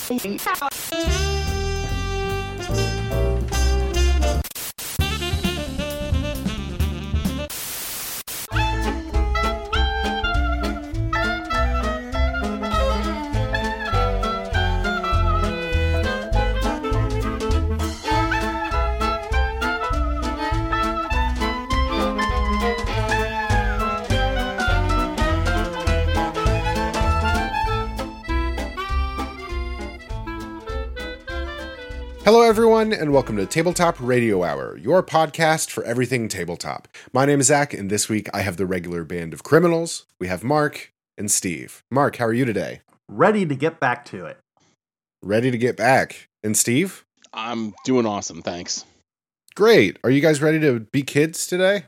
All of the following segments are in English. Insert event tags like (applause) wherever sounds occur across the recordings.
Hello, everyone, and welcome to Tabletop Radio Hour, your podcast for everything tabletop. My name is Zach, and this week I have the regular band of criminals. We have Mark and Steve. Mark, how are you today? Ready to get back to it. Ready to get back. And Steve? I'm doing awesome, thanks. Great. Are you guys ready to be kids today?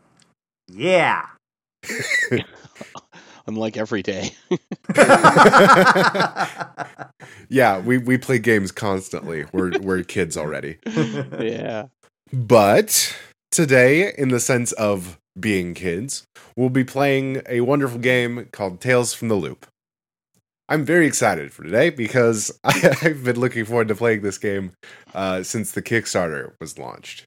Yeah. (laughs) Unlike every day. (laughs) yeah, we, we play games constantly. We're we're kids already. yeah. But today, in the sense of being kids, we'll be playing a wonderful game called Tales from the Loop. I'm very excited for today because (laughs) I've been looking forward to playing this game uh, since the Kickstarter was launched.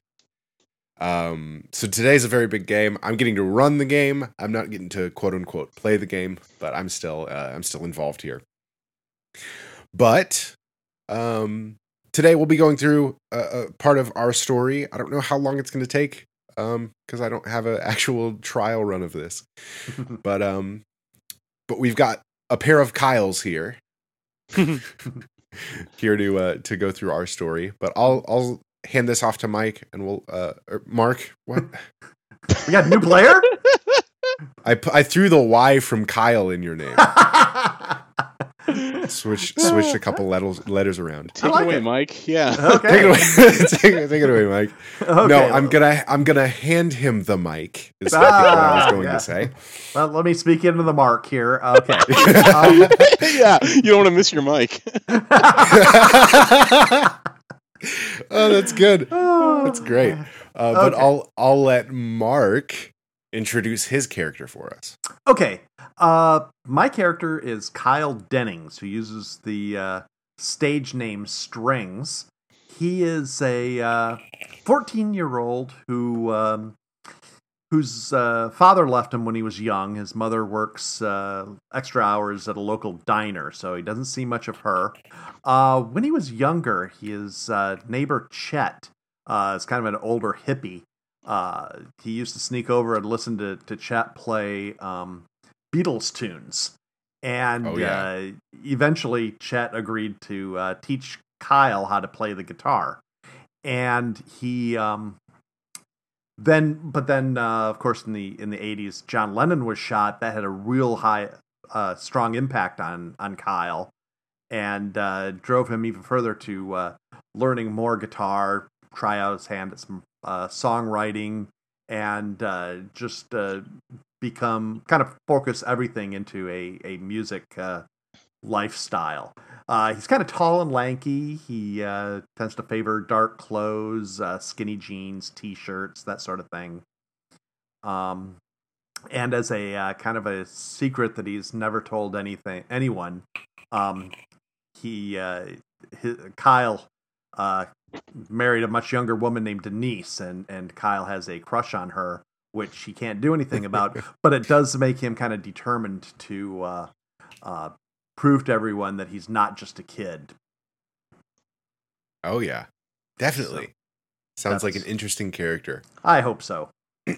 Um, so today's a very big game. I'm getting to run the game. I'm not getting to quote unquote play the game, but I'm still uh, I'm still involved here. But um, today we'll be going through a, a, part of our story. I don't know how long it's going to take um, because I don't have an actual trial run of this. (laughs) but um, but we've got a pair of Kyles here. (laughs) (laughs) here to uh, to go through our story, but I'll I'll hand this off to Mike and we'll uh Mark. What? (laughs) we got a new player. (laughs) I I threw the Y from Kyle in your name. (laughs) Switch switched a couple letters letters around. Take like it away, it. Mike. Yeah. Okay. Take it away. take, take, it away, Mike. Okay. No, I'm gonna I'm gonna hand him the mic. Is ah, what I was going yeah. to say. Well, let me speak into the mark here. Okay. um, yeah, you don't want to miss your mic. Oh, that's good. That's great. Uh, but okay. I'll I'll let Mark introduce his character for us. Okay. Uh, my character is Kyle Dennings, who uses the uh, stage name Strings. He is a 14 uh, year old who um, whose uh, father left him when he was young. His mother works uh, extra hours at a local diner, so he doesn't see much of her. Uh, when he was younger, his uh, neighbor Chet uh, is kind of an older hippie. Uh, he used to sneak over and listen to, to Chet play um, Beatles tunes. And oh, yeah. eventually, Chet agreed to teach Kyle how to play the guitar. And he um, then but then uh, of course in the in the 80s john lennon was shot. That had a real high uh, strong impact on on kyle and uh, drove him even further to uh, learning more guitar try out his hand at some uh, songwriting and uh, just become kind of focus everything into a, a music lifestyle uh, he's kind of tall and lanky. He uh, tends to favor dark clothes, uh, skinny jeans, t-shirts, that sort of thing. Um, and as a uh, kind of a secret that he's never told anything anyone, um, he uh, his, Kyle uh, married a much younger woman named Denise, and and Kyle has a crush on her, which he can't do anything about. (laughs) but it does make him kind of determined to uh, uh, prove to everyone that he's not just a kid. Oh yeah, definitely. So, Sounds like an interesting character. I hope so. (clears throat)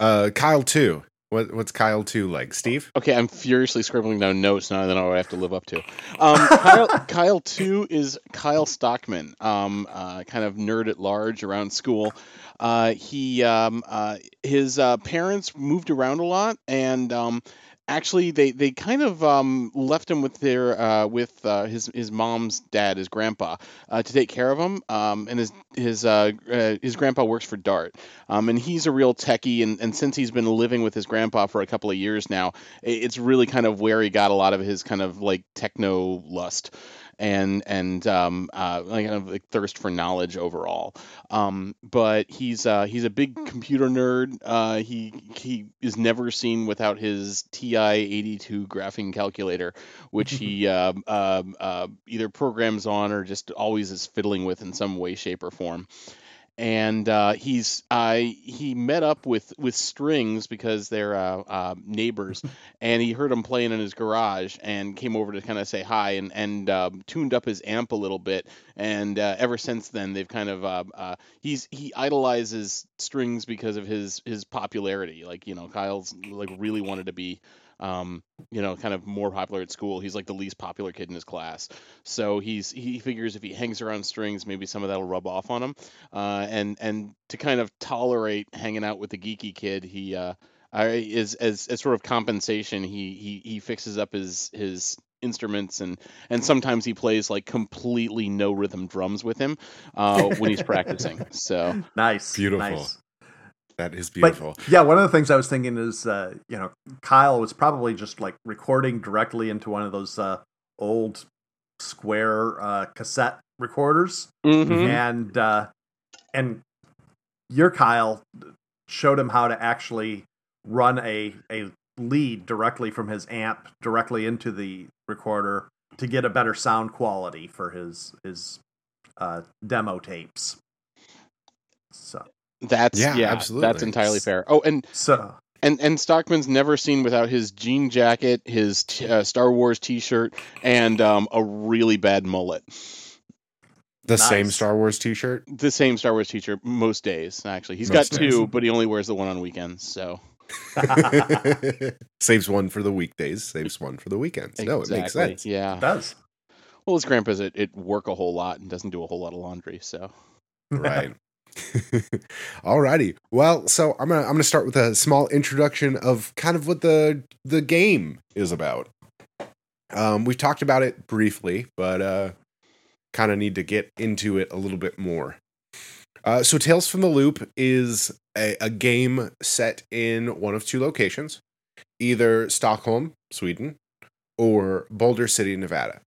uh, Kyle too. What, what's Kyle two like, Steve? Okay, I'm furiously scribbling down notes now that I have to live up to. Um, (laughs) Kyle, Kyle two is Kyle Stockman, um, uh, kind of nerd at large around school. Uh, he um, uh, his uh, parents moved around a lot, and um, actually they they kind of um, left him with their uh, with uh, his his mom's dad, his grandpa, uh, to take care of him. Um, and his his uh, uh, his grandpa works for Dart, um, and he's a real techie. And, and since he's been living with his grandpa for a couple of years now, it's really kind of where he got a lot of his kind of like techno lust. And and um, uh, like kind of like thirst for knowledge overall. Um, but he's uh, he's a big computer nerd. Uh, he he is never seen without his TI eighty two graphing calculator, which he uh, (laughs) uh, uh, either programs on or just always is fiddling with in some way, shape, or form and uh, he's uh, he met up with with strings because they're uh, uh neighbors, (laughs) and he heard them playing in his garage and came over to kind of say hi and and um, tuned up his amp a little bit. And uh, ever since then, they've kind of uh, he's he idolizes strings because of his his popularity. Like you know, Kyle's like really wanted to be um, you know, kind of more popular at school. He's like the least popular kid in his class. So he's he figures if he hangs around strings, maybe some of that'll rub off on him. Uh, and and to kind of tolerate hanging out with the geeky kid, he uh, is as as sort of compensation, he he he fixes up his his instruments and and sometimes he plays like completely no rhythm drums with him uh, when he's practicing. So (laughs) nice, beautiful. Nice. That is beautiful. But, yeah, one of the things I was thinking is, uh, you know, Kyle was probably just like recording directly into one of those uh, old square uh, cassette recorders, mm-hmm. and uh, and your Kyle showed him how to actually run a a lead directly from his amp directly into the recorder to get a better sound quality for his his uh, demo tapes. So that's yeah, yeah absolutely. That's entirely fair. Oh, and so and and Stockman's never seen without his jean jacket, his t- uh, Star Wars T-shirt, and um, a really bad mullet. The nice. same Star Wars T-shirt. The same Star Wars T-shirt most days. Actually, he's most got days. two, but he only wears the one on weekends. So (laughs) saves one for the weekdays, saves one for the weekends. Exactly. No, it makes sense. Yeah, it does. Well, his grandpa's at, at work a whole lot and doesn't do a whole lot of laundry, so right. (laughs) (laughs) Alrighty. Well, so I'm gonna I'm gonna start with a small introduction of kind of what the the game is about. Um, we've talked about it briefly, but uh, kind of need to get into it a little bit more. Uh, so, Tales from the Loop is a, a game set in one of two locations, either Stockholm, Sweden, or Boulder City, Nevada.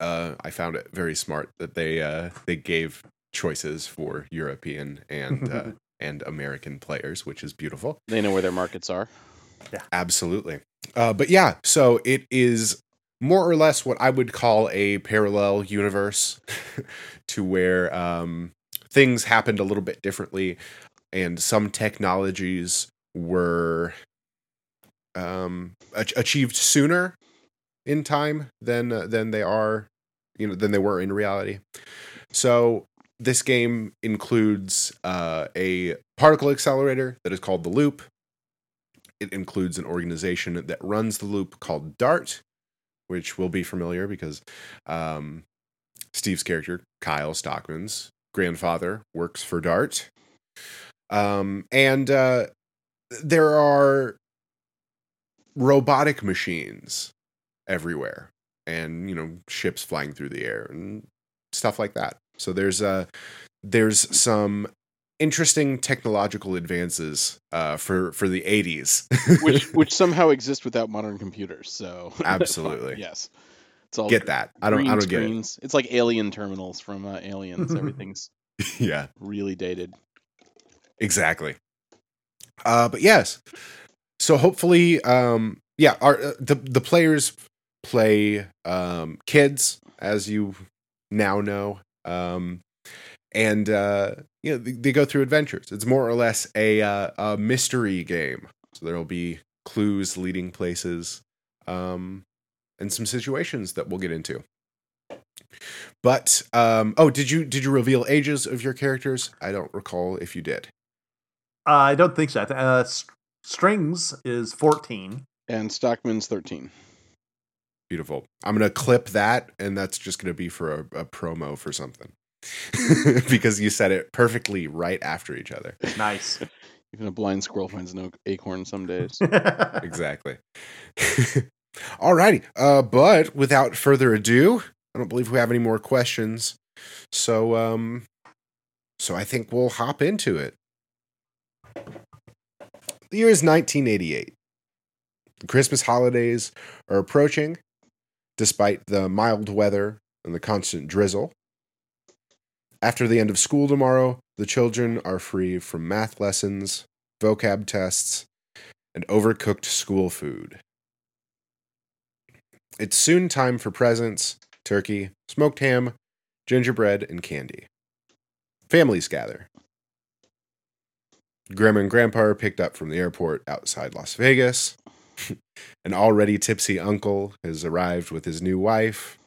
Uh, I found it very smart that they uh, they gave choices for European and uh, (laughs) and American players, which is beautiful. They know where their markets are. Yeah, absolutely. Uh, but yeah, so it is more or less what I would call a parallel universe (laughs) to where um, things happened a little bit differently, and some technologies were um, achieved sooner in time than uh, than they are, you know, than they were in reality. So this game includes uh, a particle accelerator that is called the Loop. It includes an organization that runs the Loop called DART, which will be familiar because um, Steve's character, Kyle Stockman's grandfather, works for DART. Um, and uh, there are robotic machines everywhere and you know ships flying through the air and stuff like that so there's uh there's some interesting technological advances uh, for for the 80s, which (laughs) which somehow exist without modern computers. So (laughs) absolutely, yes. It's all get that. I don't. I don't screens. get it. It's like alien terminals from uh, Aliens. (laughs) Everything's yeah, really dated. Exactly. Uh, but yes. So hopefully, um, yeah, our uh, the the players play um, kids, as you now know, um, and uh, you know they, they, go through adventures. It's more or less a, uh, a mystery game. So there will be clues leading places, um, and some situations that we'll get into. But um, oh, did you did you reveal ages of your characters? I don't recall if you did. Uh, I don't think so. Uh, Strings is fourteen, and Stockman's thirteen. Beautiful. I'm gonna clip that, and that's just gonna be for a, a promo for something, (laughs) because you said it perfectly right after each other. Nice. (laughs) Even a blind squirrel finds no acorn some days. (laughs) exactly. Alrighty. Uh, but without further ado, I don't believe we have any more questions. So, um, so I think we'll hop into it. The year is 1988. The Christmas holidays are approaching, despite the mild weather and the constant drizzle. After the end of school tomorrow, the children are free from math lessons, vocab tests, and overcooked school food. It's soon time for presents, turkey, smoked ham, gingerbread, and candy. Families gather. Grandma and Grandpa are picked up from the airport outside Las Vegas. (laughs) An already tipsy uncle has arrived with his new wife,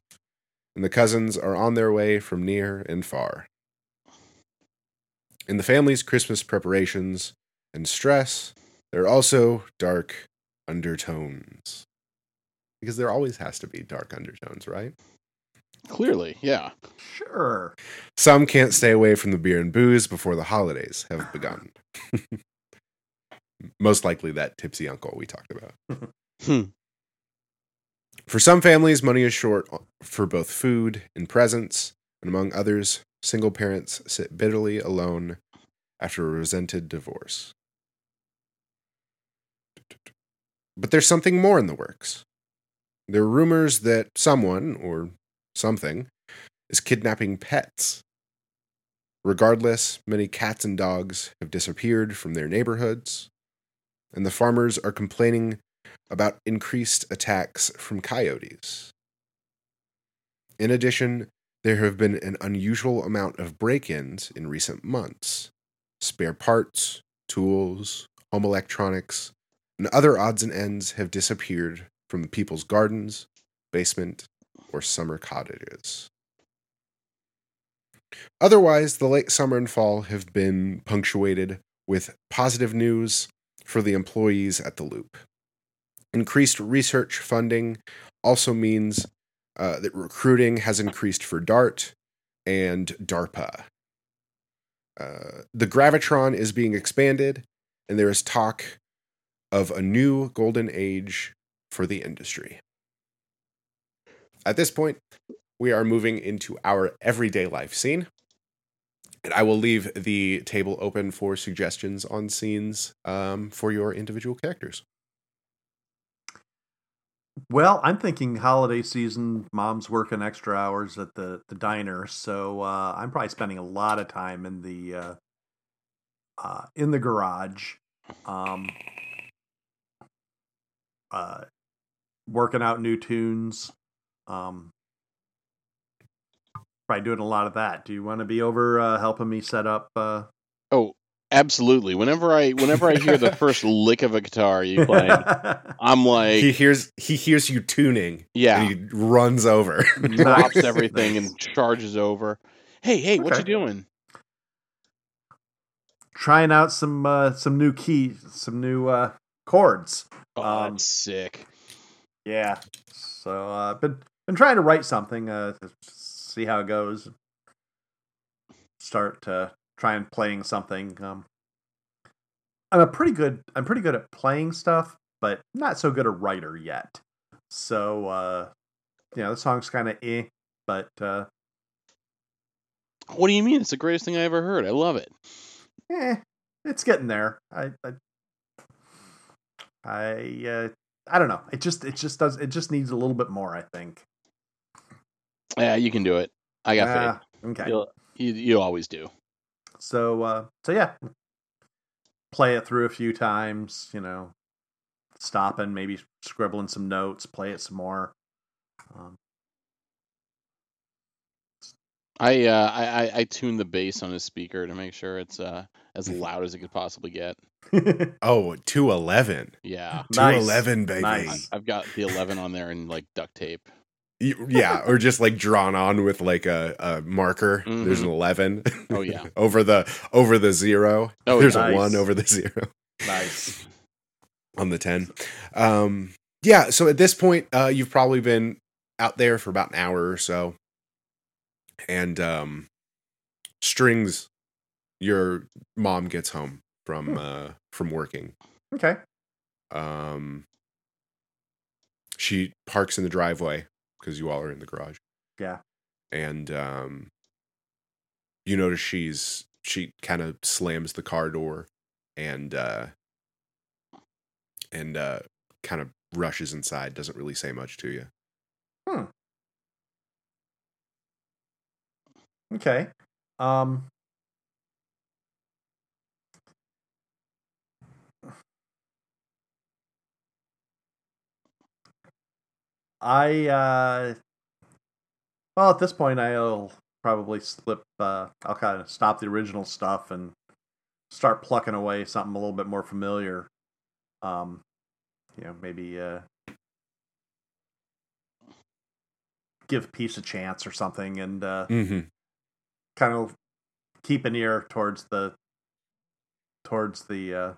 and the cousins are on their way from near and far. In the family's Christmas preparations and stress, there are also dark undertones. Because there always has to be dark undertones, right? Clearly, yeah. Sure. Some can't stay away from the beer and booze before the holidays have begun. (laughs) Most likely that tipsy uncle we talked about. Hmm. For some families, money is short for both food and presents, and among others, single parents sit bitterly alone after a resented divorce. But there's something more in the works. There are rumors that someone, or something, is kidnapping pets. Regardless, many cats and dogs have disappeared from their neighborhoods, and the farmers are complaining about increased attacks from coyotes. In addition, there have been an unusual amount of break ins in recent months. Spare parts, tools, home electronics, and other odds and ends have disappeared from the people's gardens, basement, or summer cottages. Otherwise, the late summer and fall have been punctuated with positive news for the employees at the Loop. Increased research funding also means uh, that recruiting has increased for DART and DARPA. Uh, the Gravitron is being expanded, and there is talk of a new golden age for the industry. At this point, we are moving into our everyday life scene. I will leave the table open for suggestions on scenes um, for your individual characters. Well, I'm thinking holiday season. Mom's working extra hours at the the diner, so uh, I'm probably spending a lot of time in the uh, uh, in the garage, um, uh, working out new tunes. Um, probably doing a lot of that. Do you want to be over uh, helping me set up? Uh... Oh, absolutely. Whenever I whenever I hear the (laughs) first lick of a guitar you play, (laughs) I'm like, he hears he hears you tuning. yeah, And he runs over. drops everything and charges over. Hey, hey, what you doing? Trying out some uh, some new keys, some new uh, chords. Oh, Um, sick. Yeah. So uh been been trying to write something, uh to see how it goes. Start uh trying playing something. Um I'm a pretty good I'm pretty good at playing stuff, but not so good a writer yet. So uh you know, the song's kinda eh, but uh What do you mean? It's the greatest thing I ever heard. I love it. eh, it's getting there. I I I uh I don't know. It just it just does it just needs a little bit more, I think. Yeah, you can do it. I got Ah, faith. okay. You'll, you you always do. So uh so yeah. Play it through a few times, you know. Stopping, maybe scribbling some notes, play it some more. Um, I uh I, I I tune the bass on his speaker to make sure it's uh as (laughs) loud as it could possibly get. (laughs) oh, 211. Yeah. Nice. 211, baby. Nice. I've got the 11 on there in like duct tape. Yeah, or just like drawn on with like a, a marker. There's an 11. Oh, yeah. (laughs) over the over the zero. Oh, There's nice. a 1 over the 0 nice. on the 10. Um yeah, so at this point uh you've probably been out there for about an hour or so. And um strings your mom gets home from Hmm. uh from working. Okay. Um she parks in the driveway because you all are in the garage. Yeah. And um you notice she's she kind of slams the car door and uh and uh kind of rushes inside, doesn't really say much to you. Hmm. Okay. Um. I uh well at this point I'll probably slip uh I'll kind of stop the original stuff and start plucking away something a little bit more familiar. Um you know, maybe uh give peace a chance or something and uh Mm-hmm. kind of keep an ear towards the towards the uh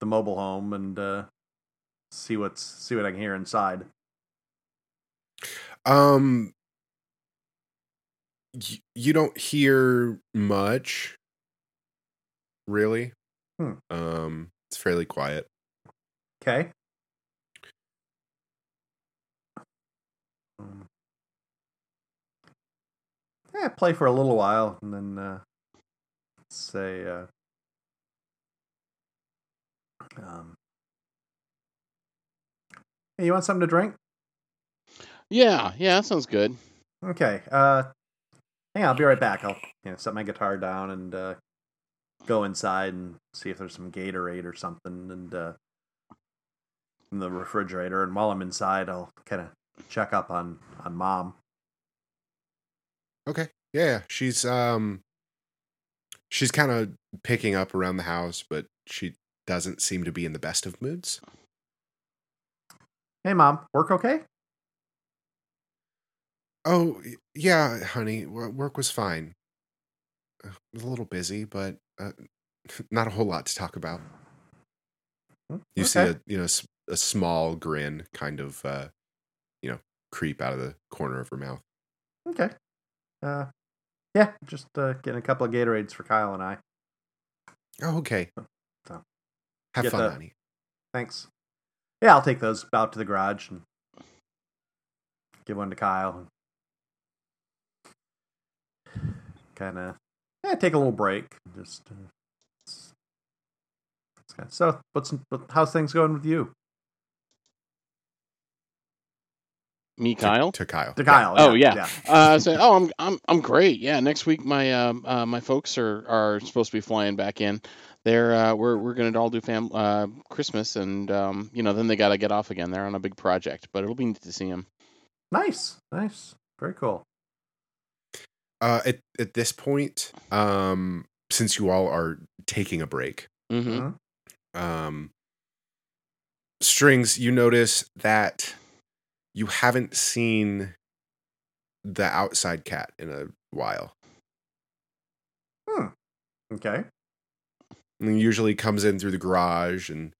the mobile home and uh see what's see what I can hear inside. Um, y- you don't hear much, really. Hmm. Um, it's fairly quiet. Okay. Um, yeah, play for a little while and then uh, say, uh, um, "Hey, you want something to drink?" Yeah, yeah, that sounds good. Okay. Uh, hang on, I'll be right back. I'll you know, set my guitar down and uh, go inside and see if there's some Gatorade or something and uh, in the refrigerator. And while I'm inside, I'll kind of check up on on mom. Okay. Yeah, yeah. She's um she's kind of picking up around the house, but she doesn't seem to be in the best of moods. Hey, mom, work okay? Oh, yeah, honey. wo- Work was fine. Uh, was a little busy, but uh, (laughs) not a whole lot to talk about. Hmm, You see a you know s- a small grin kind of uh you know creep out of the corner of her mouth. Okay. Uh, yeah, just uh, getting a couple of Gatorades for Kyle and I. Oh, okay. So, Have get fun, honey. Thanks. Yeah, I'll take those out to the garage and give one to Kyle. Kind of, yeah, take a little break. Just, uh, it's- it's kind of- so, what's how's things going with you, Me, To- Kyle. to, Kyle. to Kyle? Oh yeah. Uh, so, oh, I'm I'm I'm great. Yeah, next week my um uh, my folks are are supposed to be flying back in. They're uh, we're we're gonna all do fam uh Christmas and um you know then they gotta get off again. They're on a big project, but it'll be neat to see them. Nice, nice, very cool. Uh, at at this point, um, since you all are taking a break, Mm-hmm. um, strings, you notice that you haven't seen the outside cat in a while. Hmm. Okay, I mean, usually comes in through the garage and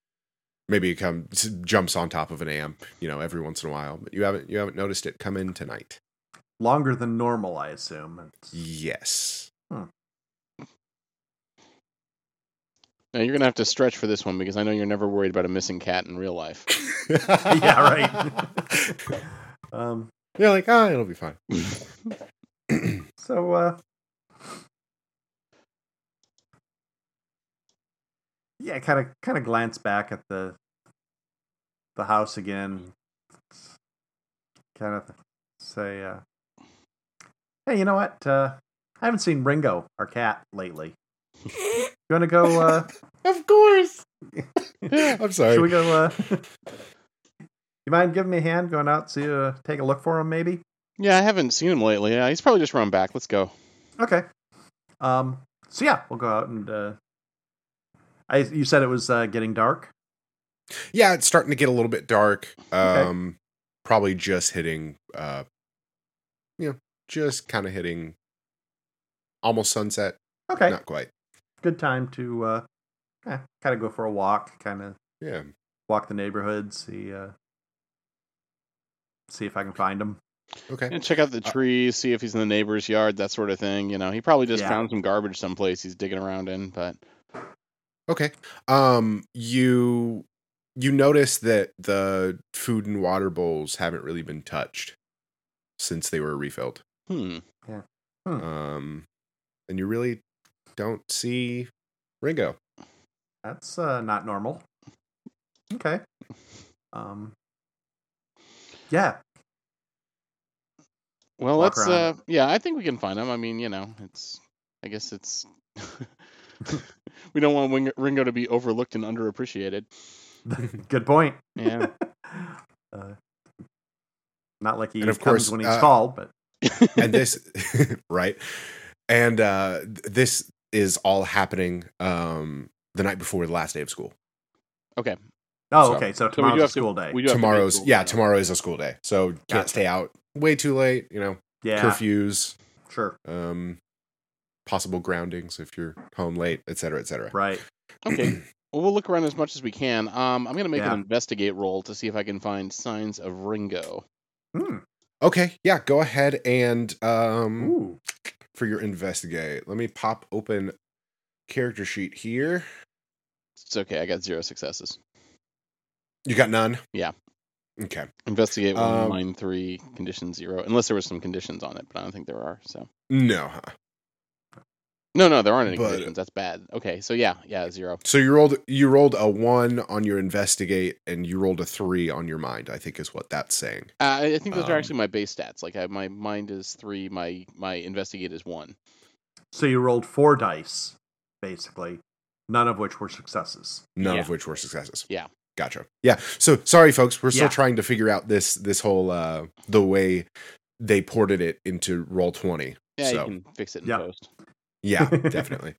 maybe it comes jumps on top of an amp, you know, every once in a while. But you haven't you haven't noticed it come in tonight. Longer than normal, I assume. It's- Yes. Now you're gonna have to stretch for this one because I know you're never worried about a missing cat in real life. (laughs) yeah, right. (laughs) um, You're like, ah, it'll be fine. (clears throat) So, uh, yeah, kind of, kind of glance back at the the house again. Kind of say, uh, "Hey, you know what? Uh, I haven't seen Ringo, our cat, lately. You want to go? Uh, of course. (laughs) I'm sorry. should we go? Uh, (laughs) you mind giving me a hand going out to uh, take a look for him, maybe? yeah, I haven't seen him lately. Yeah, he's probably just run back. Let's go. Okay. Um. So yeah, we'll go out and. Uh, I you said it was uh, getting dark. Yeah, it's starting to get a little bit dark. Um probably just hitting uh you know, just kind of hitting almost sunset, Okay. not quite. Good time to uh, kind of go for a walk. Kind of Yeah. walk the neighborhood. See. Uh, see if I can find him. Okay. And check out the trees, see if he's in the neighbor's yard, that sort of thing. You know, he probably just Yeah. found some garbage someplace he's digging around in. But Okay. Um you you notice that the food and water bowls haven't really been touched since they were refilled. Hmm, Hmm. Um and you really don't see Ringo. That's uh, not normal. Okay. Um. Yeah. Well, walk let's. around. Uh, yeah, I think we can find him. I mean, you know, it's. I guess it's. (laughs) we don't want Ringo to be overlooked and underappreciated. (laughs) Good point. Yeah. (laughs) Uh, not like he And of comes course, when he's uh, called, but and (laughs) this (laughs) right and uh this is all happening um the night before the last day of school okay. oh, so- okay. So So we tomorrow's do a have school to. day. We do to make tomorrow's school yeah now. tomorrow is a school day so can't Gotcha. stay out way too late you know yeah, curfews sure, um possible groundings if you're home late etc cetera, etc cetera. right. Okay. (clears throat) Well, we'll look around as much as we can. Um, I'm gonna make Yeah. an investigate roll to see if I can find signs of Ringo. Hmm. Okay yeah go ahead and um Ooh, for your investigate let me pop open character sheet here It's okay. I got zero successes. you got none Yeah. okay Investigate one, Um, mine three, condition zero. Unless there was some conditions on it, but I don't think there are. So no huh no, no, there aren't any But- conditions. That's bad. Okay, so yeah, yeah, zero. So you rolled you rolled a one on your investigate and you rolled a three on your mind. I think is what that's saying. Uh, I I think those are Um, actually my base stats. Like I, my mind is three, my my investigate is one. so you rolled four dice, basically, none of which were successes. None Yeah. of which were successes. Yeah. Gotcha. Yeah. So sorry, folks. We're still Yeah. trying to figure out this this whole uh the way they ported it into roll twenty. Yeah, so you can fix it in Yeah. post. Yeah, (laughs) definitely.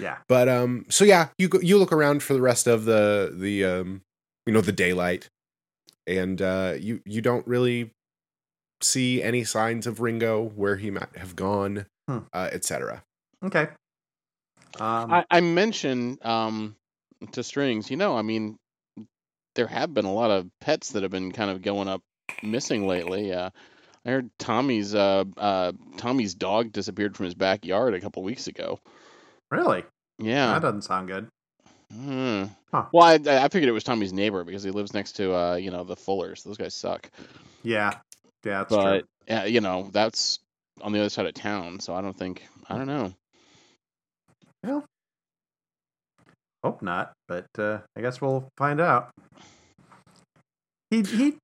Yeah, But um, so yeah, you you look around for the rest of the the um, you know, the daylight, and uh, you you don't really see any signs of Ringo where he might have gone, Hmm. uh, etc. okay. Um, I, I mentioned um, to strings, you know, I mean, there have been a lot of pets that have been kind of going up missing lately. Uh, I heard Tommy's uh, uh, Tommy's dog disappeared from his backyard a couple weeks ago. really, Yeah. that doesn't sound good. Hmm. Huh. Well, I, I figured it was Tommy's neighbor because he lives next to uh, you know the Fullers. Those guys suck. Yeah, yeah, that's but true. yeah, you know that's on the other side of town, so I don't think I don't know. Well, hope not, but uh, I guess we'll find out. He he,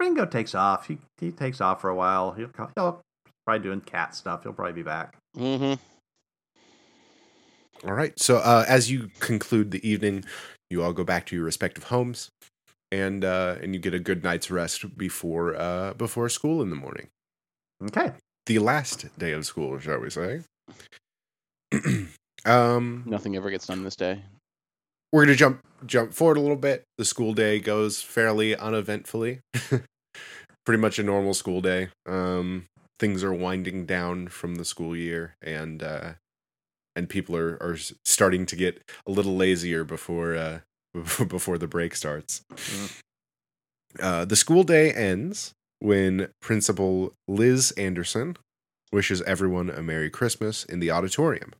Ringo takes off. He he takes off for a while. He'll co- he'll probably doing cat stuff. He'll probably be back. Mm-hmm. All right. So uh, as you conclude the evening, you all go back to your respective homes, and uh, and you get a good night's rest before uh, before school in the morning. Okay. The last day of school, shall we say? (clears throat) um, Nothing ever gets done this day. we're gonna jump jump forward a little bit. The school day goes fairly uneventfully. (laughs) Pretty much a normal school day. Um, things are winding down from the school year, and uh, and people are are starting to get a little lazier before uh, (laughs) before the break starts. Mm. Uh, the school day ends when Principal Liz Anderson wishes everyone a Merry Christmas in the auditorium.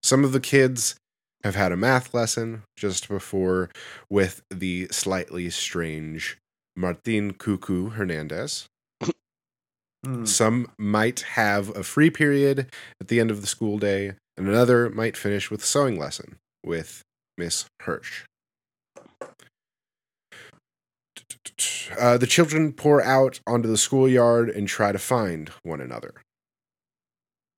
Some of the kids have had a math lesson just before with the slightly strange Martin Cuckoo Hernandez. Hmm. Some might have a free period at the end of the school day, and another might finish with a sewing lesson with Miss Hirsch. Uh, the children pour out onto the schoolyard and try to find one another.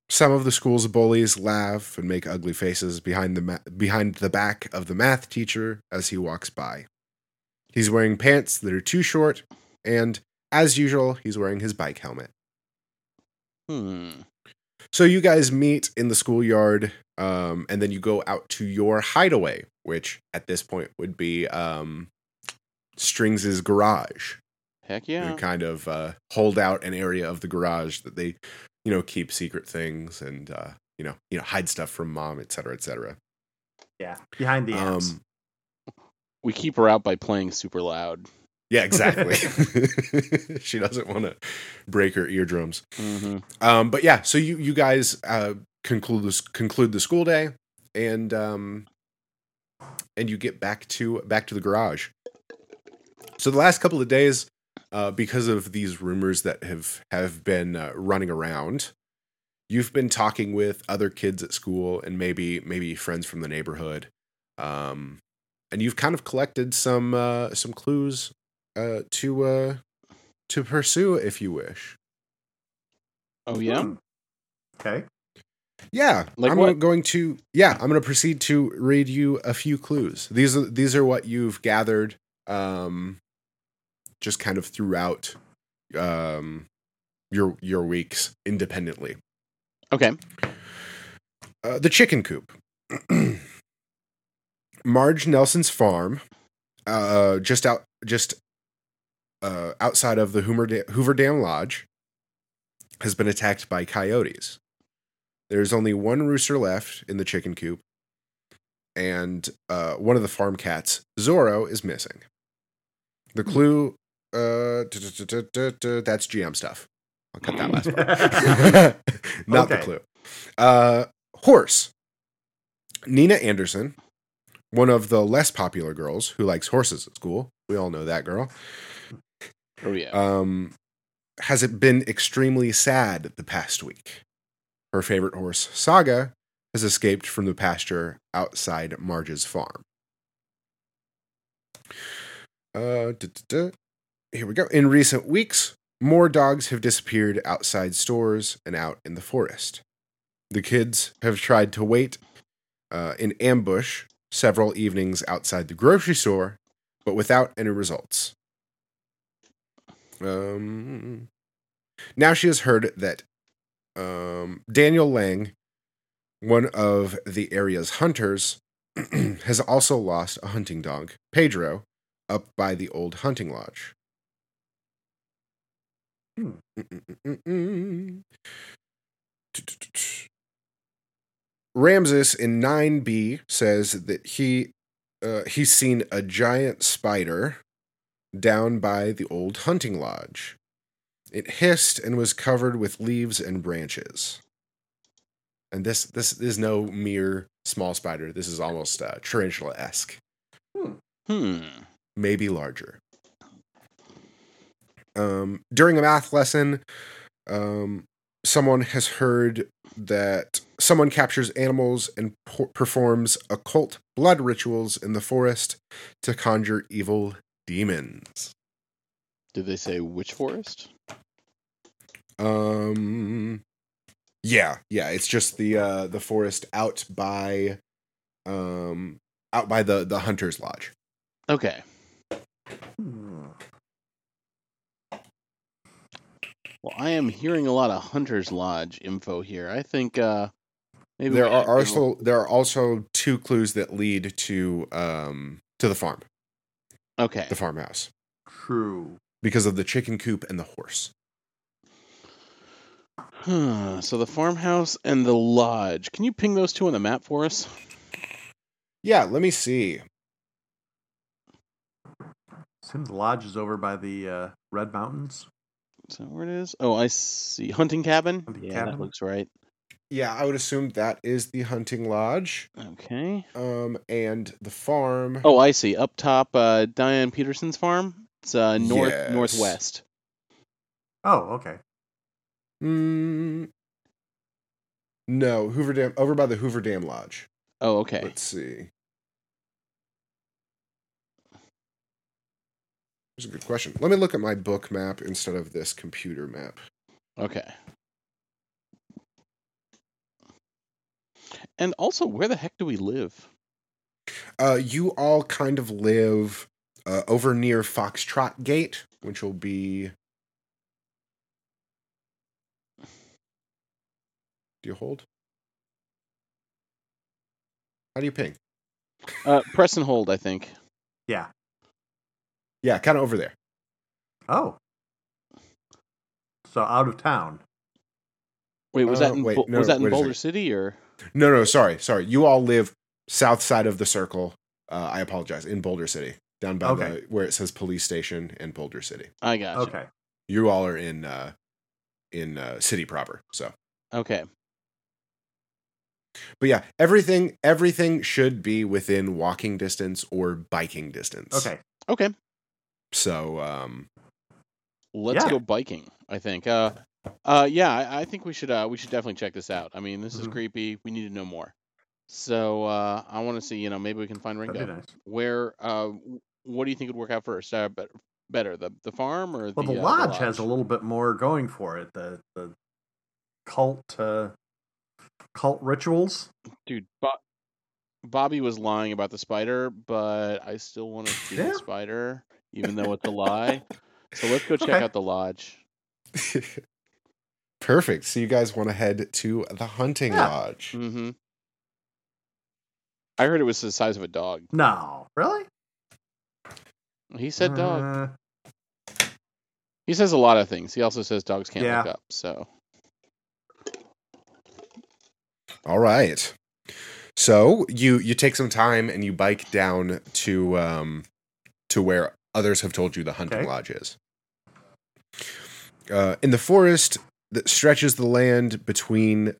Some of the school's bullies laugh and make ugly faces behind the ma- behind the back of the math teacher as he walks by. He's wearing pants that are too short, and as usual, he's wearing his bike helmet. Hmm. So you guys meet in the schoolyard, um, and then you go out to your hideaway, which at this point would be um, Strings' garage. Heck They yeah. kind of uh, hold out an area of the garage that they, you know, keep secret things and uh, you know, you know, hide stuff from mom, et cetera, et cetera. Yeah, behind the amps. We keep her out by playing super loud. yeah, exactly. (laughs) (laughs) she doesn't want to break her eardrums. Mm-hmm. Um, but yeah, so you you guys uh, conclude this conclude the school day, and um, and you get back to back to the garage. So the last couple of days, uh, because of these rumors that have have been uh, running around, you've been talking with other kids at school and maybe maybe friends from the neighborhood, um, and you've kind of collected some uh, some clues uh, to uh, to pursue if you wish. Oh yeah. Hmm. Okay. Yeah, Like I'm what? going to. Yeah, I'm going to proceed to read you a few clues. These are these are what you've gathered, um, just kind of throughout, um, your your weeks independently. Okay. Uh, the chicken coop. (clears throat) Marge Nelson's farm, uh, just out, just uh, outside of the Hoover, da- Hoover Dam Lodge, has been attacked by coyotes. There's only one rooster left in the chicken coop, and uh, one of the farm cats, Zorro, is missing. The clue, uh, that's GM stuff. I'll cut that last part. (laughs) (laughs) Not the clue. Uh, horse. Nina Anderson, one of the less popular girls who likes horses at school. We all know that girl. Oh yeah. Um, has it been extremely sad the past week? Her favorite horse, Saga, has escaped from the pasture outside Marge's farm. Uh, duh, duh, duh. Here we go. In recent weeks, more dogs have disappeared outside stores and out in the forest. The kids have tried to wait uh, in ambush several evenings outside the grocery store, but without any results. Um, now she has heard that um, Daniel Lang, one of the area's hunters, (clears throat) has also lost a hunting dog, Pedro, up by the old hunting lodge. Hmm. Ramses in 9b says that he uh, he's seen a giant spider down by the old hunting lodge. It hissed and was covered with leaves and branches. And this this is no mere small spider. This is almost uh, tarantula esque, Hmm. maybe larger. Um, during a math lesson, um, someone has heard that someone captures animals and por- performs occult blood rituals in the forest to conjure evil demons. Did they say which forest? Um yeah, yeah, it's just the uh the forest out by um out by the the hunter's lodge. Okay. Hmm. Well, I am hearing a lot of Hunter's Lodge info here. I think uh maybe There are also there are also two clues that lead to um to the farm, Okay. the farmhouse True. because of the chicken coop and the horse. Huh, so the farmhouse and the lodge. Can you ping those two on the map for us? Yeah, let me see. Seems the lodge is over by the uh, Red Mountains. Is that where it is? Oh, I see. Hunting cabin. Hunting yeah, cabin? that looks right. Yeah, I would assume that is the hunting lodge. Okay. Um and the farm. Oh, I see. Up top, uh, Diane Peterson's farm. It's uh, north Yes. northwest. Oh, okay. Mm, no, Hoover Dam over by the Hoover Dam Lodge. Oh, okay. Let's see. That's a good question. Let me look at my book map instead of this computer map. Okay. And also, where the heck do we live? Uh, you all kind of live uh, over near Foxtrot Gate, which will be. Do you hold? How do you ping? Uh, press and hold, I think. Yeah. Yeah, kind of over there. Oh. So out of town. Wait, was Uh, that in, wait, Bol- no, was that in wait Boulder. City or? No, no, sorry, sorry. You all live south side of the circle. Uh, I apologize. In Boulder City, down by Okay. the where it says police station in Boulder City. I got Okay. You all are in uh, in uh, city proper. So, Okay. but yeah, everything everything should be within walking distance or biking distance. Okay. Okay. So, um, Let's Yeah. go biking. I think. Uh, uh, yeah, I, I think we should. Uh, we should definitely check this out. I mean, this is Mhm. creepy. We need to know more. So uh, I want to see. You know, maybe we can find Ringo. nice. Where? Uh, what do you think would work out first? Uh, better, better the the farm or Well, the, the uh, lodge has a little bit more going for it. The the cult uh, cult rituals. Dude, Bo- Bobby was lying about the spider, but I still want to see Yeah. the spider, even though it's a lie. (laughs) So let's go check Okay. out the lodge. (laughs) Perfect. So you guys want to head to the hunting Yeah. lodge? hmm I heard it was the size of a dog. No, really? He said dog. Uh, He says a lot of things. He also says dogs can't Yeah. look up. So All right. So you you take some time and you bike down to um to where others have told you the hunting Okay. lodge is. Uh, in the forest that stretches the land between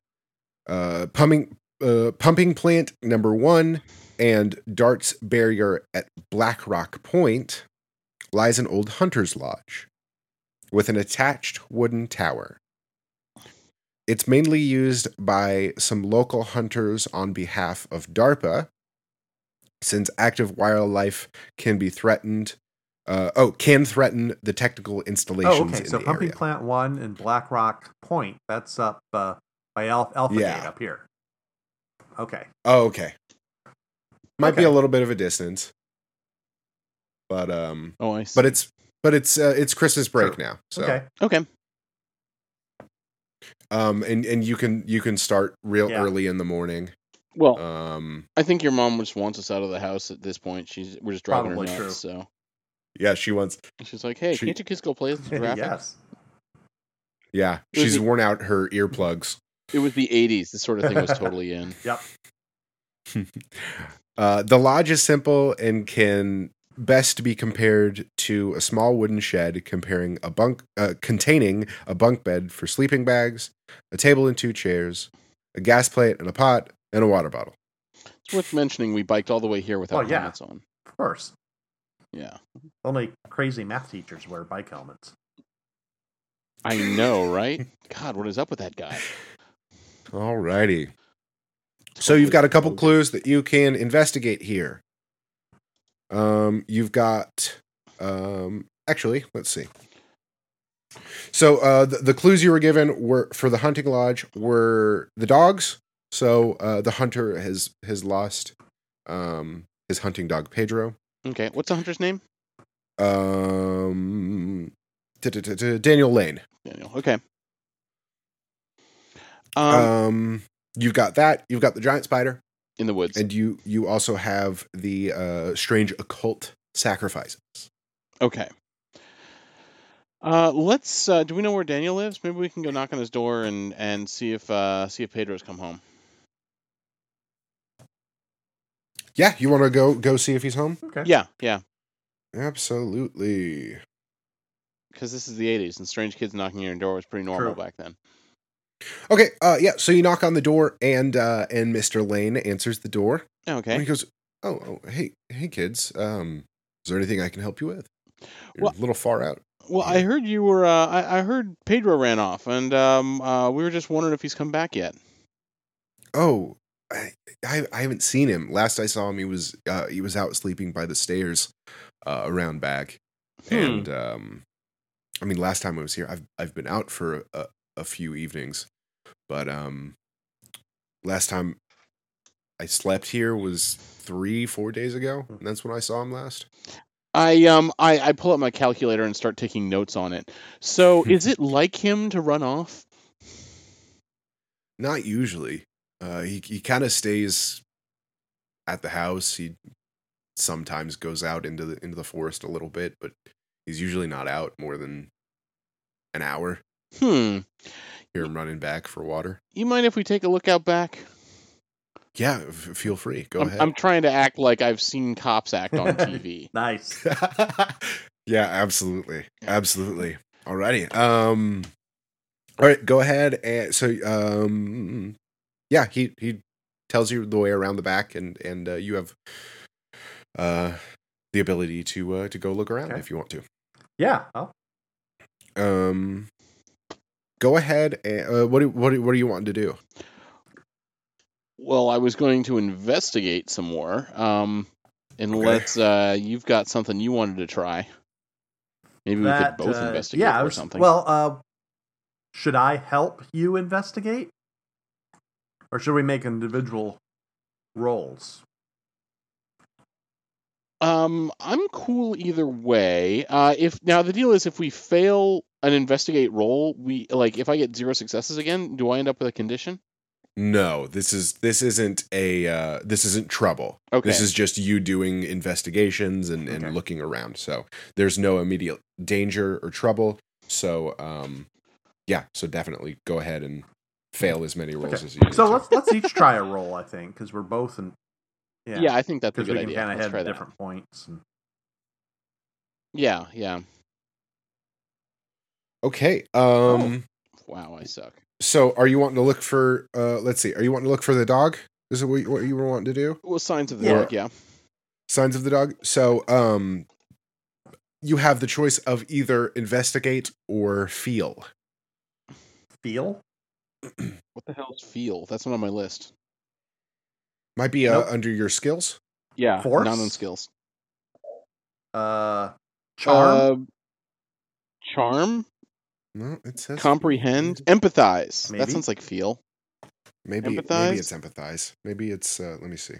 uh, pumping uh, pumping plant number one and Dart's barrier at Black Rock Point lies an old hunter's lodge with an attached wooden tower. It's mainly used by some local hunters on behalf of DARPA, since active wildlife can be threatened. Uh, oh, can threaten the technical installations oh, okay. in So the Pumping area. Plant One and Black Rock Point. That's up uh, by Al- Alpha Yeah. Gate up here. Okay. Oh, okay. Might be a little bit of a distance, but um, oh, I see. but it's but it's uh, it's Christmas break Sure. now, so Okay. okay. um, and and you can you can start real Yeah. early in the morning. Well, Um, I think your mom just wants us out of the house at this point. She's we're just driving Probably her true. nuts. So yeah, she wants. she's like, "Hey, She- can't you kids go play in the traffic?" yes. Yeah, It she's the- worn out her earplugs. It was the '80s. This sort of thing was (laughs) totally in. Yep. (laughs) Uh, the lodge is simple and can best be compared to a small wooden shed comparing a bunk uh, containing a bunk bed for sleeping bags, a table and two chairs, a gas plate and a pot, and a water bottle. It's worth mentioning we biked all the way here without Well, yeah. helmets on. Of course. Yeah, Only crazy math teachers wear bike helmets. I know, (laughs) right? God, what is up with that guy? All righty. So you've got a couple clues that you can investigate here. Um, you've got um, actually, let's see. So uh, the, the clues you were given were for the hunting lodge were the dogs. So uh, the hunter has has lost um, his hunting dog Pedro. Okay, what's the hunter's name? Um, Daniel Lane. Daniel. Okay. Um, Um, you've got that. You've got the giant spider. in the woods. and you you also have the uh, strange occult sacrifices. Okay. Uh, let's. Uh, do we know where Daniel lives? Maybe we can go knock on his door and and see if uh, see if Pedro's come home. Yeah, you want to go go see if he's home? Okay. Yeah, yeah. Absolutely. Because this is the '80s, and strange kids knocking on your door was pretty normal True. back then. Okay, uh, yeah. So you knock on the door, and uh, and Mister Lane answers the door. And Okay. he goes, "Oh, oh, hey, hey, kids. Um, is there anything I can help you with? You're Well- a little far out. Well, I heard you were. Uh, I, I heard Pedro ran off, and um, uh, we were just wondering if he's come back yet. Oh, I, I I haven't seen him. Last I saw him, he was uh, he was out sleeping by the stairs uh, around back. Hmm. And um, I mean, last time I was here, I've I've been out for a, a few evenings, but um, last time I slept here was three four days ago. And that's when I saw him last. I um I, I pull up my calculator and start taking notes on it. So is (laughs) it like him to run off? Not usually. Uh, he he kind of stays at the house. He sometimes goes out into the into the forest a little bit, but he's usually not out more than an hour. Hmm. Hear him running back for water. You mind if we take a look out back? Yeah, f- feel free. Go I'm, ahead. I'm trying to act like I've seen cops act on (laughs) TV. Nice. (laughs) yeah, absolutely, absolutely. Alrighty. Um. All right, go ahead. And so, um, yeah, he he tells you the way around the back, and and uh, you have uh the ability to uh, to go look around Okay. if you want to. Yeah. Oh, Um. Go ahead. And, uh, what do what do, what are you wanting to do? well, I was going to investigate some more. Um, unless uh, you've got something you wanted to try. Maybe we could both uh, investigate yeah, or was, something. Well, uh, should I help you investigate? Or should we make individual rolls? Um, I'm cool either way. Uh, if now the deal is if we fail an investigate roll, we like if I get zero successes again, do I end up with a condition? No, this is this isn't a uh, this isn't trouble. Okay. This is just you doing investigations and, and Okay. looking around. So there's no immediate danger or trouble. So um, yeah, so definitely go ahead and fail as many rolls Okay. as you So let's let's each try a roll, I think, because we're both in. yeah. Yeah, I think that's a because good we can idea. kind of Let's have that. different points. And... Yeah, yeah. Okay. Um. Wow, I suck. So are you wanting to look for? Uh. Let's see. Are you wanting to look for the dog? Is it what you, what you were wanting to do? Well, signs of the Yeah. dog, yeah. Signs of the dog. So um. You have the choice of either investigate or feel. Feel? What the hell is feel? That's not on my list. Might be uh, Nope. under your skills. Yeah, Force? not on skills. Uh, charm? Uh, charm, No, it says comprehend, empathize. That sounds like feel. Maybe maybe it's empathize. Maybe it's uh let me see.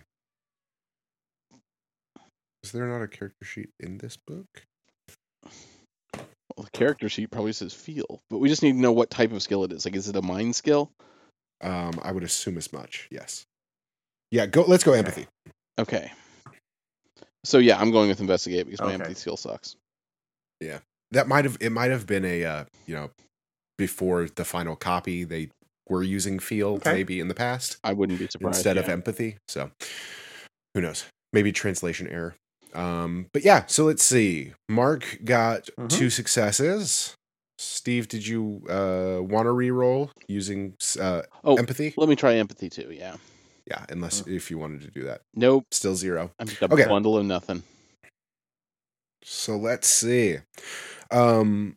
Is there not a character sheet in this book? Well, the character sheet probably says feel, but we just need to know what type of skill it is. Like, is it a mind skill? Um I would assume as much. Yes. Yeah, go let's go empathy. Okay. So yeah, I'm going with investigate because my Okay. empathy skill sucks. Yeah, that might have it might have been a uh, you know, before the final copy they were using feel Okay. maybe in the past I wouldn't be surprised. instead of empathy. So who knows? Maybe translation error. Um but yeah, so let's see. Mark got Mhm. two successes. Steve, did you uh want to re-roll using uh Oh, empathy? let me try empathy too. Yeah. Yeah, unless if you wanted to do that. Nope. Still zero. I'm just a Okay. bundle of nothing. So let's see. Um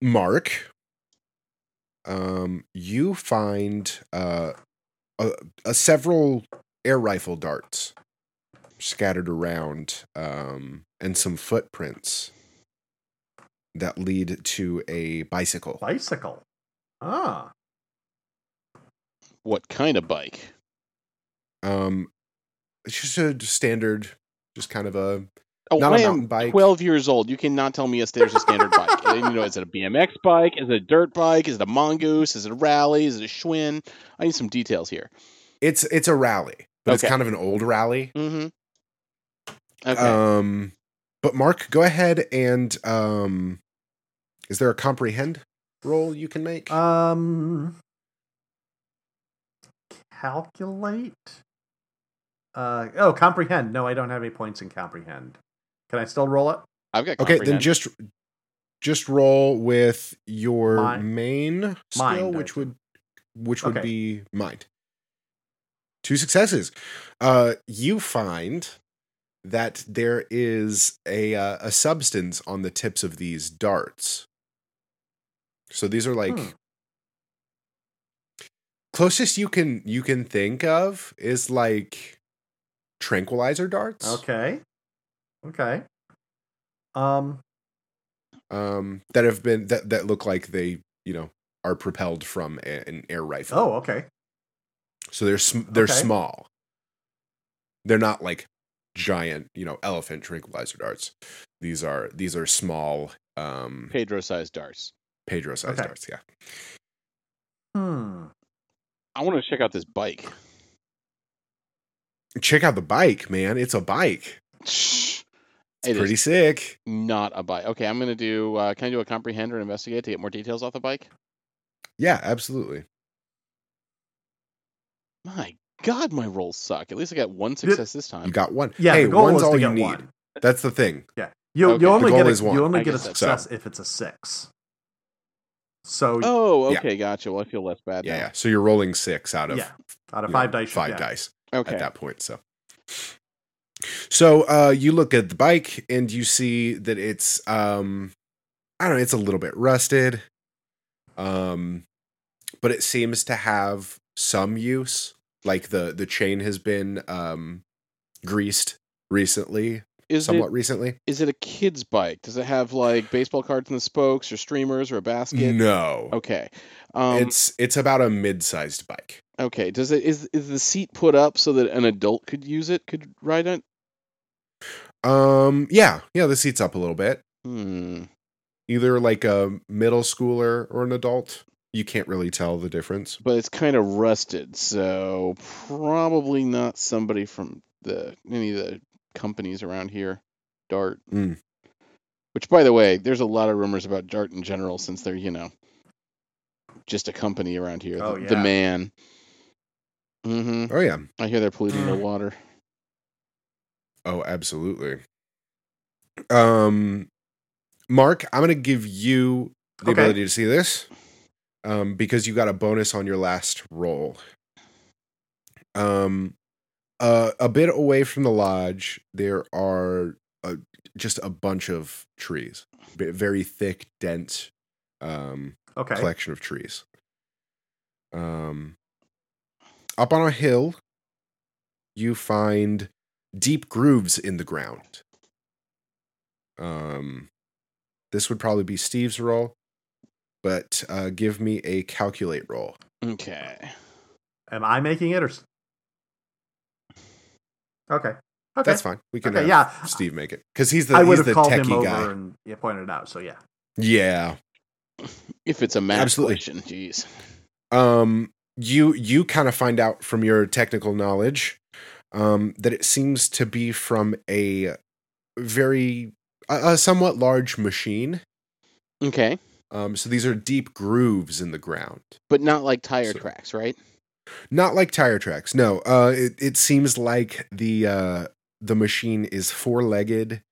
Mark um you find uh a, a several air rifle darts scattered around um and some footprints that lead to a bicycle. Bicycle. Ah. What kind of bike? Um it's just a standard just kind of a Oh, Not a I mountain am bike. 12 years old. You cannot tell me a, there's a standard bike. I didn't know, is it a BMX bike? Is it a dirt bike? Is it a mongoose? Is it a Raleigh? Is it a Schwinn? I need some details here. it's it's a Raleigh, but it's kind of an old Raleigh. Mm-hmm. Okay. Um, but Mark, go ahead and um, is there a comprehend roll you can make? Um. Calculate. Uh oh, comprehend. No, I don't have any points in comprehend. Can I still roll it? I've got okay, then just just roll with your Mind. main skill, Mind, I which think. would which would Okay. be mind. Two successes. Uh, you find that there is a uh, a substance on the tips of these darts. So these are like Hmm. closest you can you can think of is like tranquilizer darts. Okay. Okay. Um. um, that have been that that look like they you know are propelled from a, an air rifle. Oh, okay. so they're sm- they're okay. small. They're not like giant, you know, elephant tranquilizer darts. These are these are small, um, Pedro sized darts. Pedro sized Okay. darts. Yeah. Hmm. I want to check out this bike. Check out the bike, man. It's a bike. It's It's pretty sick. not a bike. Okay, I'm going to do. Uh, can I do a comprehend or investigate to get more details off the bike? Yeah, absolutely. My God, my rolls suck. At least I got one success this time. You got one. Yeah, hey, the goal one's was all to you get need. one. That's the thing. Yeah. You Okay. you only get a, one. you only I get a guess so. success if it's a six. So Oh, Yeah. okay, gotcha. Well, I feel less bad Yeah, now. yeah. So you're rolling six out of yeah, out of you know, five dice. Five get. dice. Okay. at that point. So, so uh, you look at the bike and you see that it's um, I don't know, it's a little bit rusted, um, but it seems to have some use. Like the the chain has been um, greased recently Is somewhat it recently. is it a kid's bike? Does it have like baseball cards in the spokes or streamers or a basket? No, Okay. Um, it's it's about a mid-sized bike. okay. Does it is is the seat put up so that an adult could use it? Could ride it? Um, yeah, yeah, the seat's up a little bit. Hmm. Either like a middle schooler or an adult. You can't really tell the difference. But it's kind of rusted, so probably not somebody from the any of the companies around here. Dart. Mm. Which, by the way, there's a lot of rumors about Dart in general since they're you know just a company around here. Oh, the, the yeah. man. hmm Oh yeah. I hear they're polluting the water. Oh, absolutely. Um, Mark, I'm gonna give you the Okay. ability to see this, um, because you got a bonus on your last roll. Um, uh, a bit away from the lodge, there are uh, just a bunch of trees, Ve- very thick, dense, um, Okay. collection of trees. Um, up on a hill, you find deep grooves in the ground. Um, this would probably be Steve's roll, but uh, give me a calculate roll. Okay. Am I making it or? Okay. Okay. That's fine. We can Okay, have yeah. Steve make it because he's the I would have called him techie over guy. and yeah, pointed it out. So yeah. Yeah. If it's a math Absolutely. question, jeez. um you you kind of find out from your technical knowledge um that it seems to be from a very a, a somewhat large machine Okay, um so these are deep grooves in the ground but not like tire So- tracks, right? not like tire tracks no uh it, it seems like the uh the machine is four-legged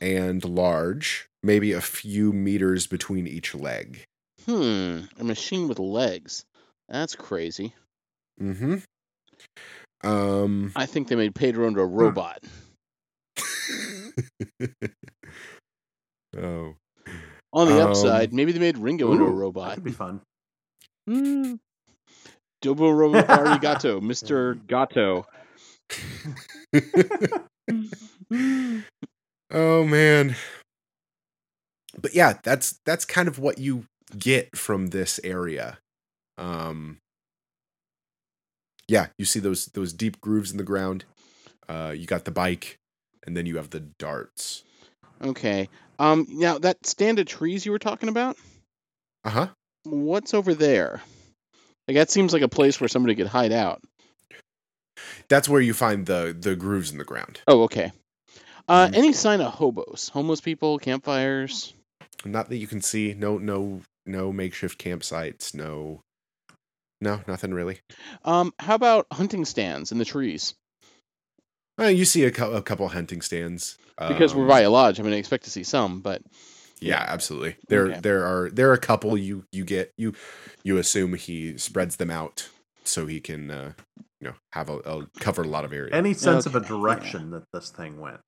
and large maybe a few meters between each leg Hmm, a machine with legs. That's crazy. mm-hmm um I think they made Pedro into a robot. (laughs) oh On the Um, upside, maybe they made Ringo into a robot. That'd be fun. Hmm. Dobo Robo Arigato, (laughs) Mr. Gato. (laughs) oh man but yeah that's that's kind of what you get from this area um yeah you see those those deep grooves in the ground uh you got the bike and then you have the darts Okay. Um. Now that stand of trees you were talking about, uh-huh what's over there? Like that seems like a place where somebody could hide out. that's where you find the the grooves in the ground Oh, okay. Uh, Mhm. any sign of hobos, homeless people, campfires? not that you can see no no no makeshift campsites no no nothing really Um, how about hunting stands in the trees? Uh, you see a, cou- a couple hunting stands Because we're um, by a lodge, I mean, I expect to see some, but Yeah, absolutely. There Okay. there are there are a couple you you get you you assume he spreads them out so he can uh you know have a, a cover a lot of area. Any sense of a Okay, yeah. direction that this thing went?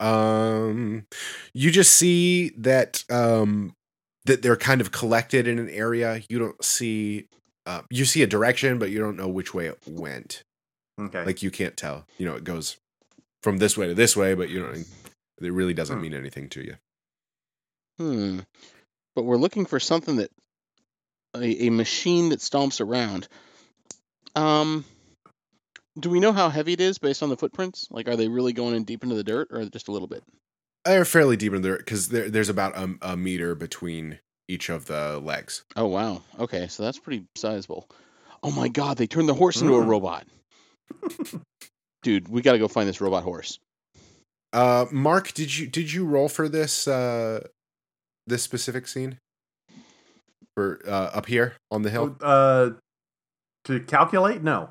um you just see that um that they're kind of collected in an area. You don't see uh you see a direction but you don't know which way it went. Okay. Like you can't tell. You know, it goes from this way to this way but you know it really doesn't Hmm. mean anything to you. hmm. But we're looking for something that a, a machine that stomps around. Um, do we know how heavy it is based on the footprints? Like, are they really going in deep into the dirt, or just a little bit? They're fairly deep in there because there, there's about a, a meter between each of the legs. Oh wow. Okay, so that's pretty sizable. Oh my god, they turned the horse into a Mm. robot. Dude, we got to go find this robot horse. Uh, Mark, did you did you roll for this uh, this specific scene for uh, up here on the hill? Uh, to calculate? No.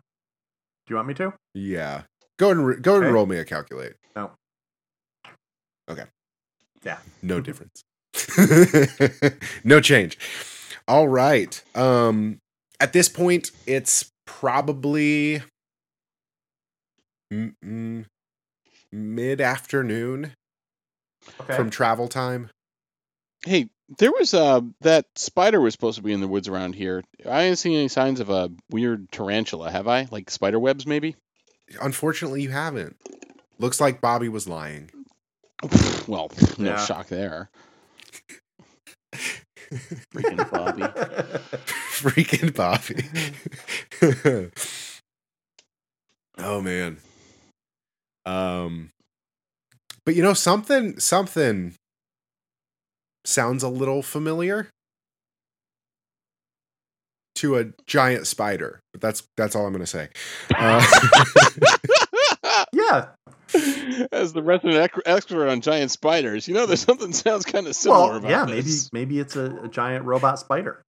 Do you want me to? Yeah, go and re- go ahead and roll me a calculate. No. Okay. Yeah. No difference. (laughs) no change. All right. Um, at this point, it's probably mid afternoon Okay. from travel time. Hey, there was uh that spider was supposed to be in the woods around here. I haven't seen any signs of a weird tarantula, have I? Like spider webs, maybe? Unfortunately, you haven't. looks like Bobby was lying. (laughs) well, no Yeah. shock there. Freaking Bobby. (laughs) Freaking Bobby. (laughs) oh man. Um but you know something something sounds a little familiar to a giant spider, but that's that's all I'm going to say. Uh, (laughs) yeah. As the resident expert on giant spiders, you know, there's something sounds kind of similar Well, about yeah, this. maybe maybe it's a, a giant robot spider.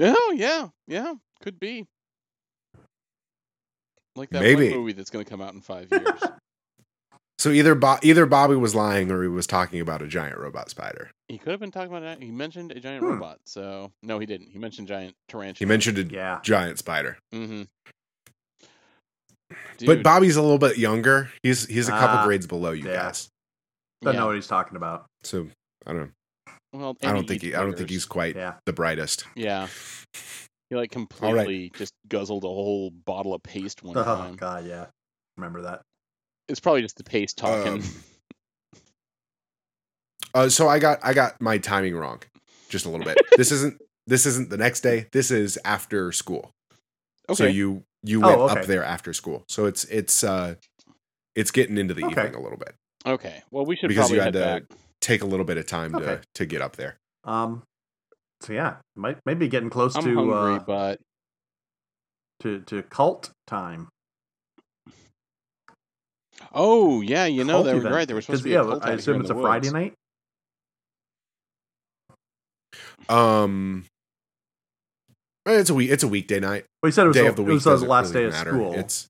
Oh, yeah, yeah, could be. Like that Maybe. one movie that's going to come out in five years. (laughs) so either Bo- either Bobby was lying or he was talking about a giant robot spider. he could have been talking about that. He mentioned a giant Hmm. robot, so no, he didn't. He mentioned giant tarantula. He mentioned a Yeah. giant spider. Mm-hmm. But Bobby's a little bit younger. He's he's a couple Ah, grades below you yeah. guys. Doesn't yeah. know what he's talking about. So I don't know. Well, I don't think he, I don't think he's quite Yeah. the brightest. Yeah. (laughs) He like completely just guzzled a whole bottle of paste one (laughs) Oh time. god, yeah. Remember that. It's probably just the paste talking. Um, (laughs) Uh, so I got I got my timing wrong, just a little bit. this isn't this isn't the next day. This is after school. okay. So you you Oh, went okay. up there after school. So it's it's uh it's getting into the Okay. evening a little bit. okay. Well, we should Because probably you had to- back. Take a little bit of time Okay. to to get up there. Um so yeah, might maybe getting close I'm to hungry, uh, but to to cult time. oh yeah, you know Cult they were event. right. There was supposed 'Cause, to be yeah, a cult I assume it's the a Friday night. Um, it's a week. It's a weekday night. Well, you said it was, day the, of the week. it week was the last really day of matter. school. It's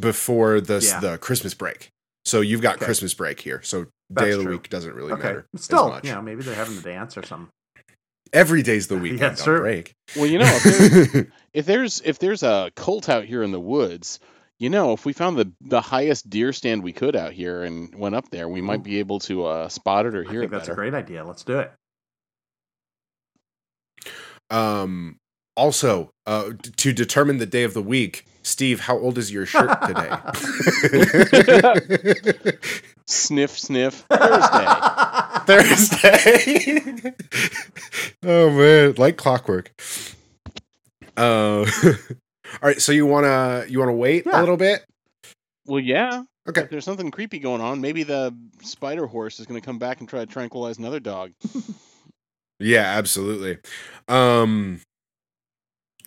before the Yeah. the Christmas break. So you've got Okay. Christmas break here. So That's day of the true. week doesn't really okay, matter but as still, much. you know, maybe they're having a dance or something. Every day's the (laughs) weekend Yeah, on sure. break. Well, you know, if there's, (laughs) if there's if there's a cult out here in the woods, you know, if we found the the highest deer stand we could out here and went up there, we might be able to uh, spot it or I hear think it that's a great idea. Let's do it. Um, also, uh, to determine the day of the week, Steve, how old is your shirt today? (laughs) Sniff, sniff. Thursday. (laughs) Thursday. (laughs) oh man, like clockwork. Uh, (laughs) all right. So you wanna you wanna wait Yeah. a little bit? well, yeah. Okay. If there's something creepy going on, maybe the spider horse is going to come back and try to tranquilize another dog. Yeah, absolutely. Um,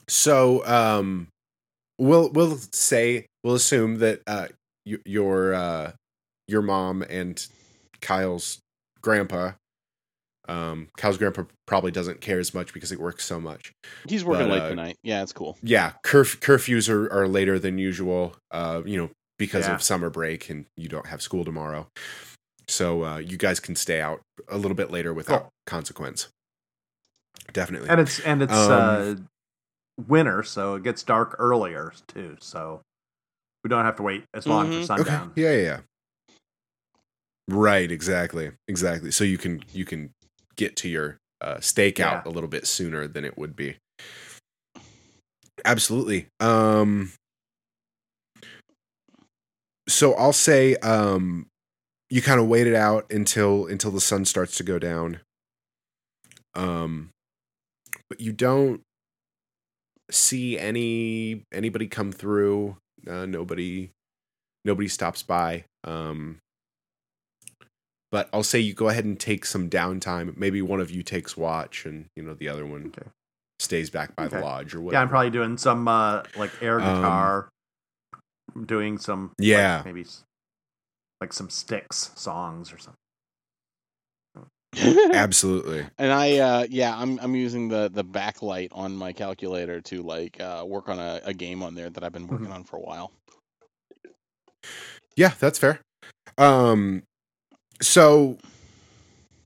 so um, we'll we'll say we'll assume that uh, y- your uh, your mom and Kyle's grandpa. Um, Kyle's grandpa probably doesn't care as much because he works so much. He's working But, late uh, tonight. Yeah, it's cool. yeah curf- curfews are, are later than usual uh you know because Yeah. of summer break and you don't have school tomorrow so uh you guys can stay out a little bit later without Cool. consequence definitely and it's and it's Um, uh, winter, so it gets dark earlier too. So we don't have to wait as long Mhm. for okay sundown. yeah yeah yeah right exactly exactly. So you can you can get to your uh stakeout Yeah. a little bit sooner than it would be. Absolutely. Um so i'll say um you kind of wait it out until until the sun starts to go down. Um but you don't see any anybody come through. Uh, nobody nobody stops by. Um but i'll say you go ahead and take some downtime maybe one of you takes watch and you know the other one Okay. stays back by the lodge or whatever. Yeah, I'm probably doing some uh, like air Um, guitar, doing some like, Yeah. maybe like some Styx songs or something. (laughs) absolutely And I, uh, yeah, I'm I'm using the the backlight on my calculator to like uh, work on a, a game on there that I've been working on for a while. Yeah, that's fair. Um, so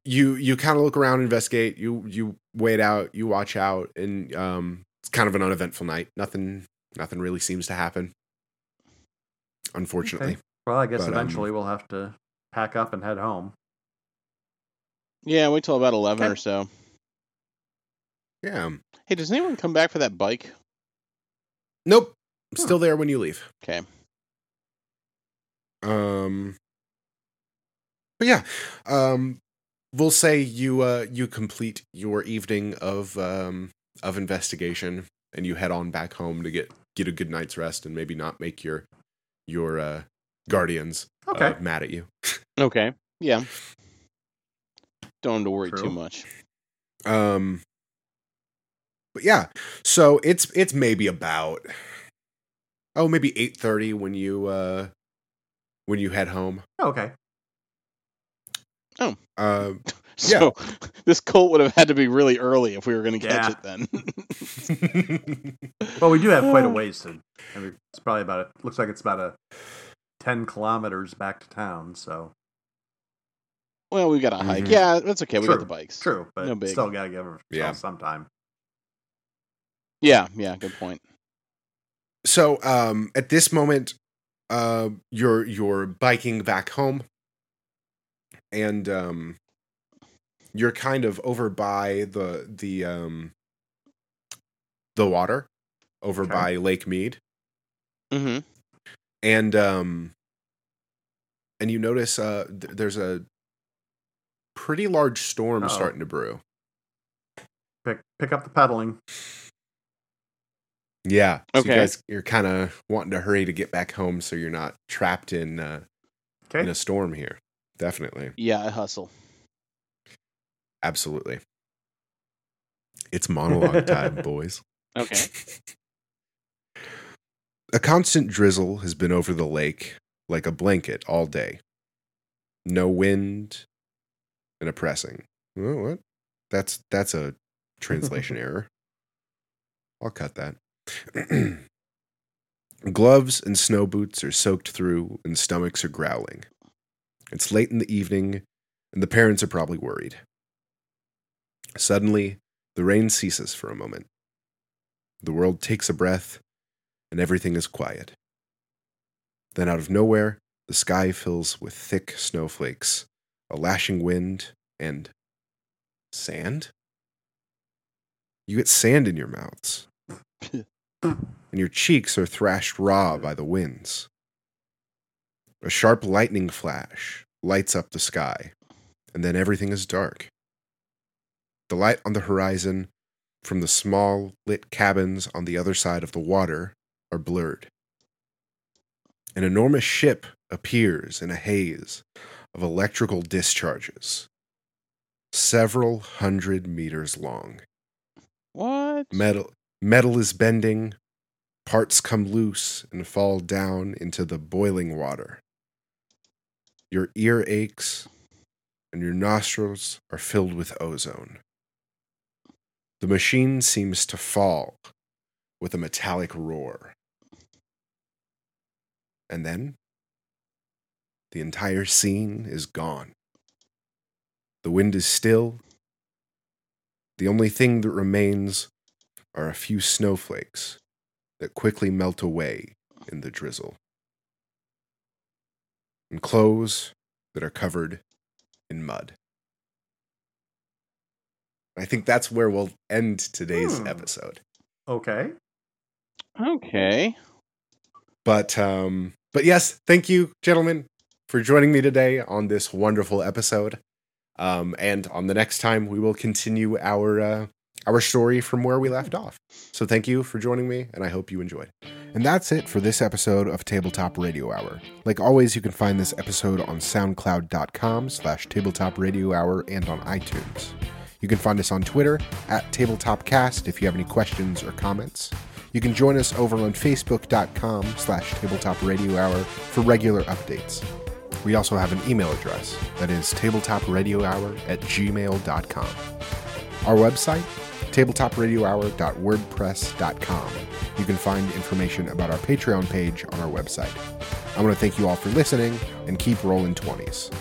you you kind of look around, investigate. You you wait out, you watch out, and um, it's kind of an uneventful night. Nothing nothing really seems to happen. Unfortunately, Well, I guess But, um, eventually we'll have to pack up and head home. Yeah, wait till about eleven Okay. or so. yeah. Hey, does anyone come back for that bike? Nope, Huh. still there when you leave. Okay, Um, but yeah, um, we'll say you uh you complete your evening of um of investigation and you head on back home to get get a good night's rest and maybe not make your your uh guardians uh, mad at you. Okay. Yeah. Don't have to worry True. too much. Um, but yeah, so it's it's maybe about oh maybe eight thirty when you uh when you head home. Okay. (laughs) Uh, So this cult would have had to be really early if we were going to catch Yeah. it then. (laughs) Well, we do have quite a ways to. I mean, it's probably about. it. looks like it's about a ten kilometers back to town. So well, we've got a hike. Mhm. Yeah, that's okay. We got the bikes. true, but No big. still got to give her Yeah. some time. Yeah, yeah, good point. so um at this moment uh you're you're biking back home and um you're kind of over by the the um the water over Okay. by Lake Mead hmm and um and you notice uh th- there's a pretty large storm Uh-oh. starting to brew. Pick pick up the pedaling. Yeah. So you Okay. guys you're kind of wanting to hurry to get back home so you're not trapped in uh in a storm here. Definitely. Yeah, I hustle. Absolutely. It's monologue time, (laughs) boys. Okay. A constant drizzle has been over the lake like a blanket all day. No wind and a pressing. Oh, what? That's that's a translation (laughs) error. I'll cut that. (clears throat) Gloves and snow boots are soaked through and stomachs are growling. It's late in the evening and the parents are probably worried. Suddenly, the rain ceases for a moment. The world takes a breath and everything is quiet. Then, out of nowhere, the sky fills with thick snowflakes, a lashing wind, and sand? You get sand in your mouths, (laughs) and your cheeks are thrashed raw by the winds. A sharp lightning flash lights up the sky, and then everything is dark. The light on the horizon from the small lit cabins on the other side of the water are blurred. An enormous ship appears in a haze of electrical discharges, several hundred meters long. What? Metal, metal is bending, parts come loose and fall down into the boiling water. Your ear aches, and your nostrils are filled with ozone. The machine seems to fall with a metallic roar. And then the entire scene is gone. The wind is still. The only thing that remains are a few snowflakes that quickly melt away in the drizzle. And clothes that are covered in mud. I think that's where we'll end today's Hmm. episode. Okay. Okay. But um but yes, thank you gentlemen for joining me today on this wonderful episode. Um and on the next time we will continue our uh our story from where we left off. So thank you for joining me and I hope you enjoyed. And that's it for this episode of Tabletop Radio Hour. Like always, you can find this episode on soundcloud.com slash tabletop radio hour and on iTunes. You can find us on Twitter at tabletopcast if you have any questions or comments. You can join us over on facebook.com slash tabletop radio hour for regular updates. We also have an email address that is tabletopradiohour at gmail.com. Our website, tabletopradiohour.wordpress.com you can find information about our Patreon page on our website. I want to thank you all for listening and keep rolling 20s.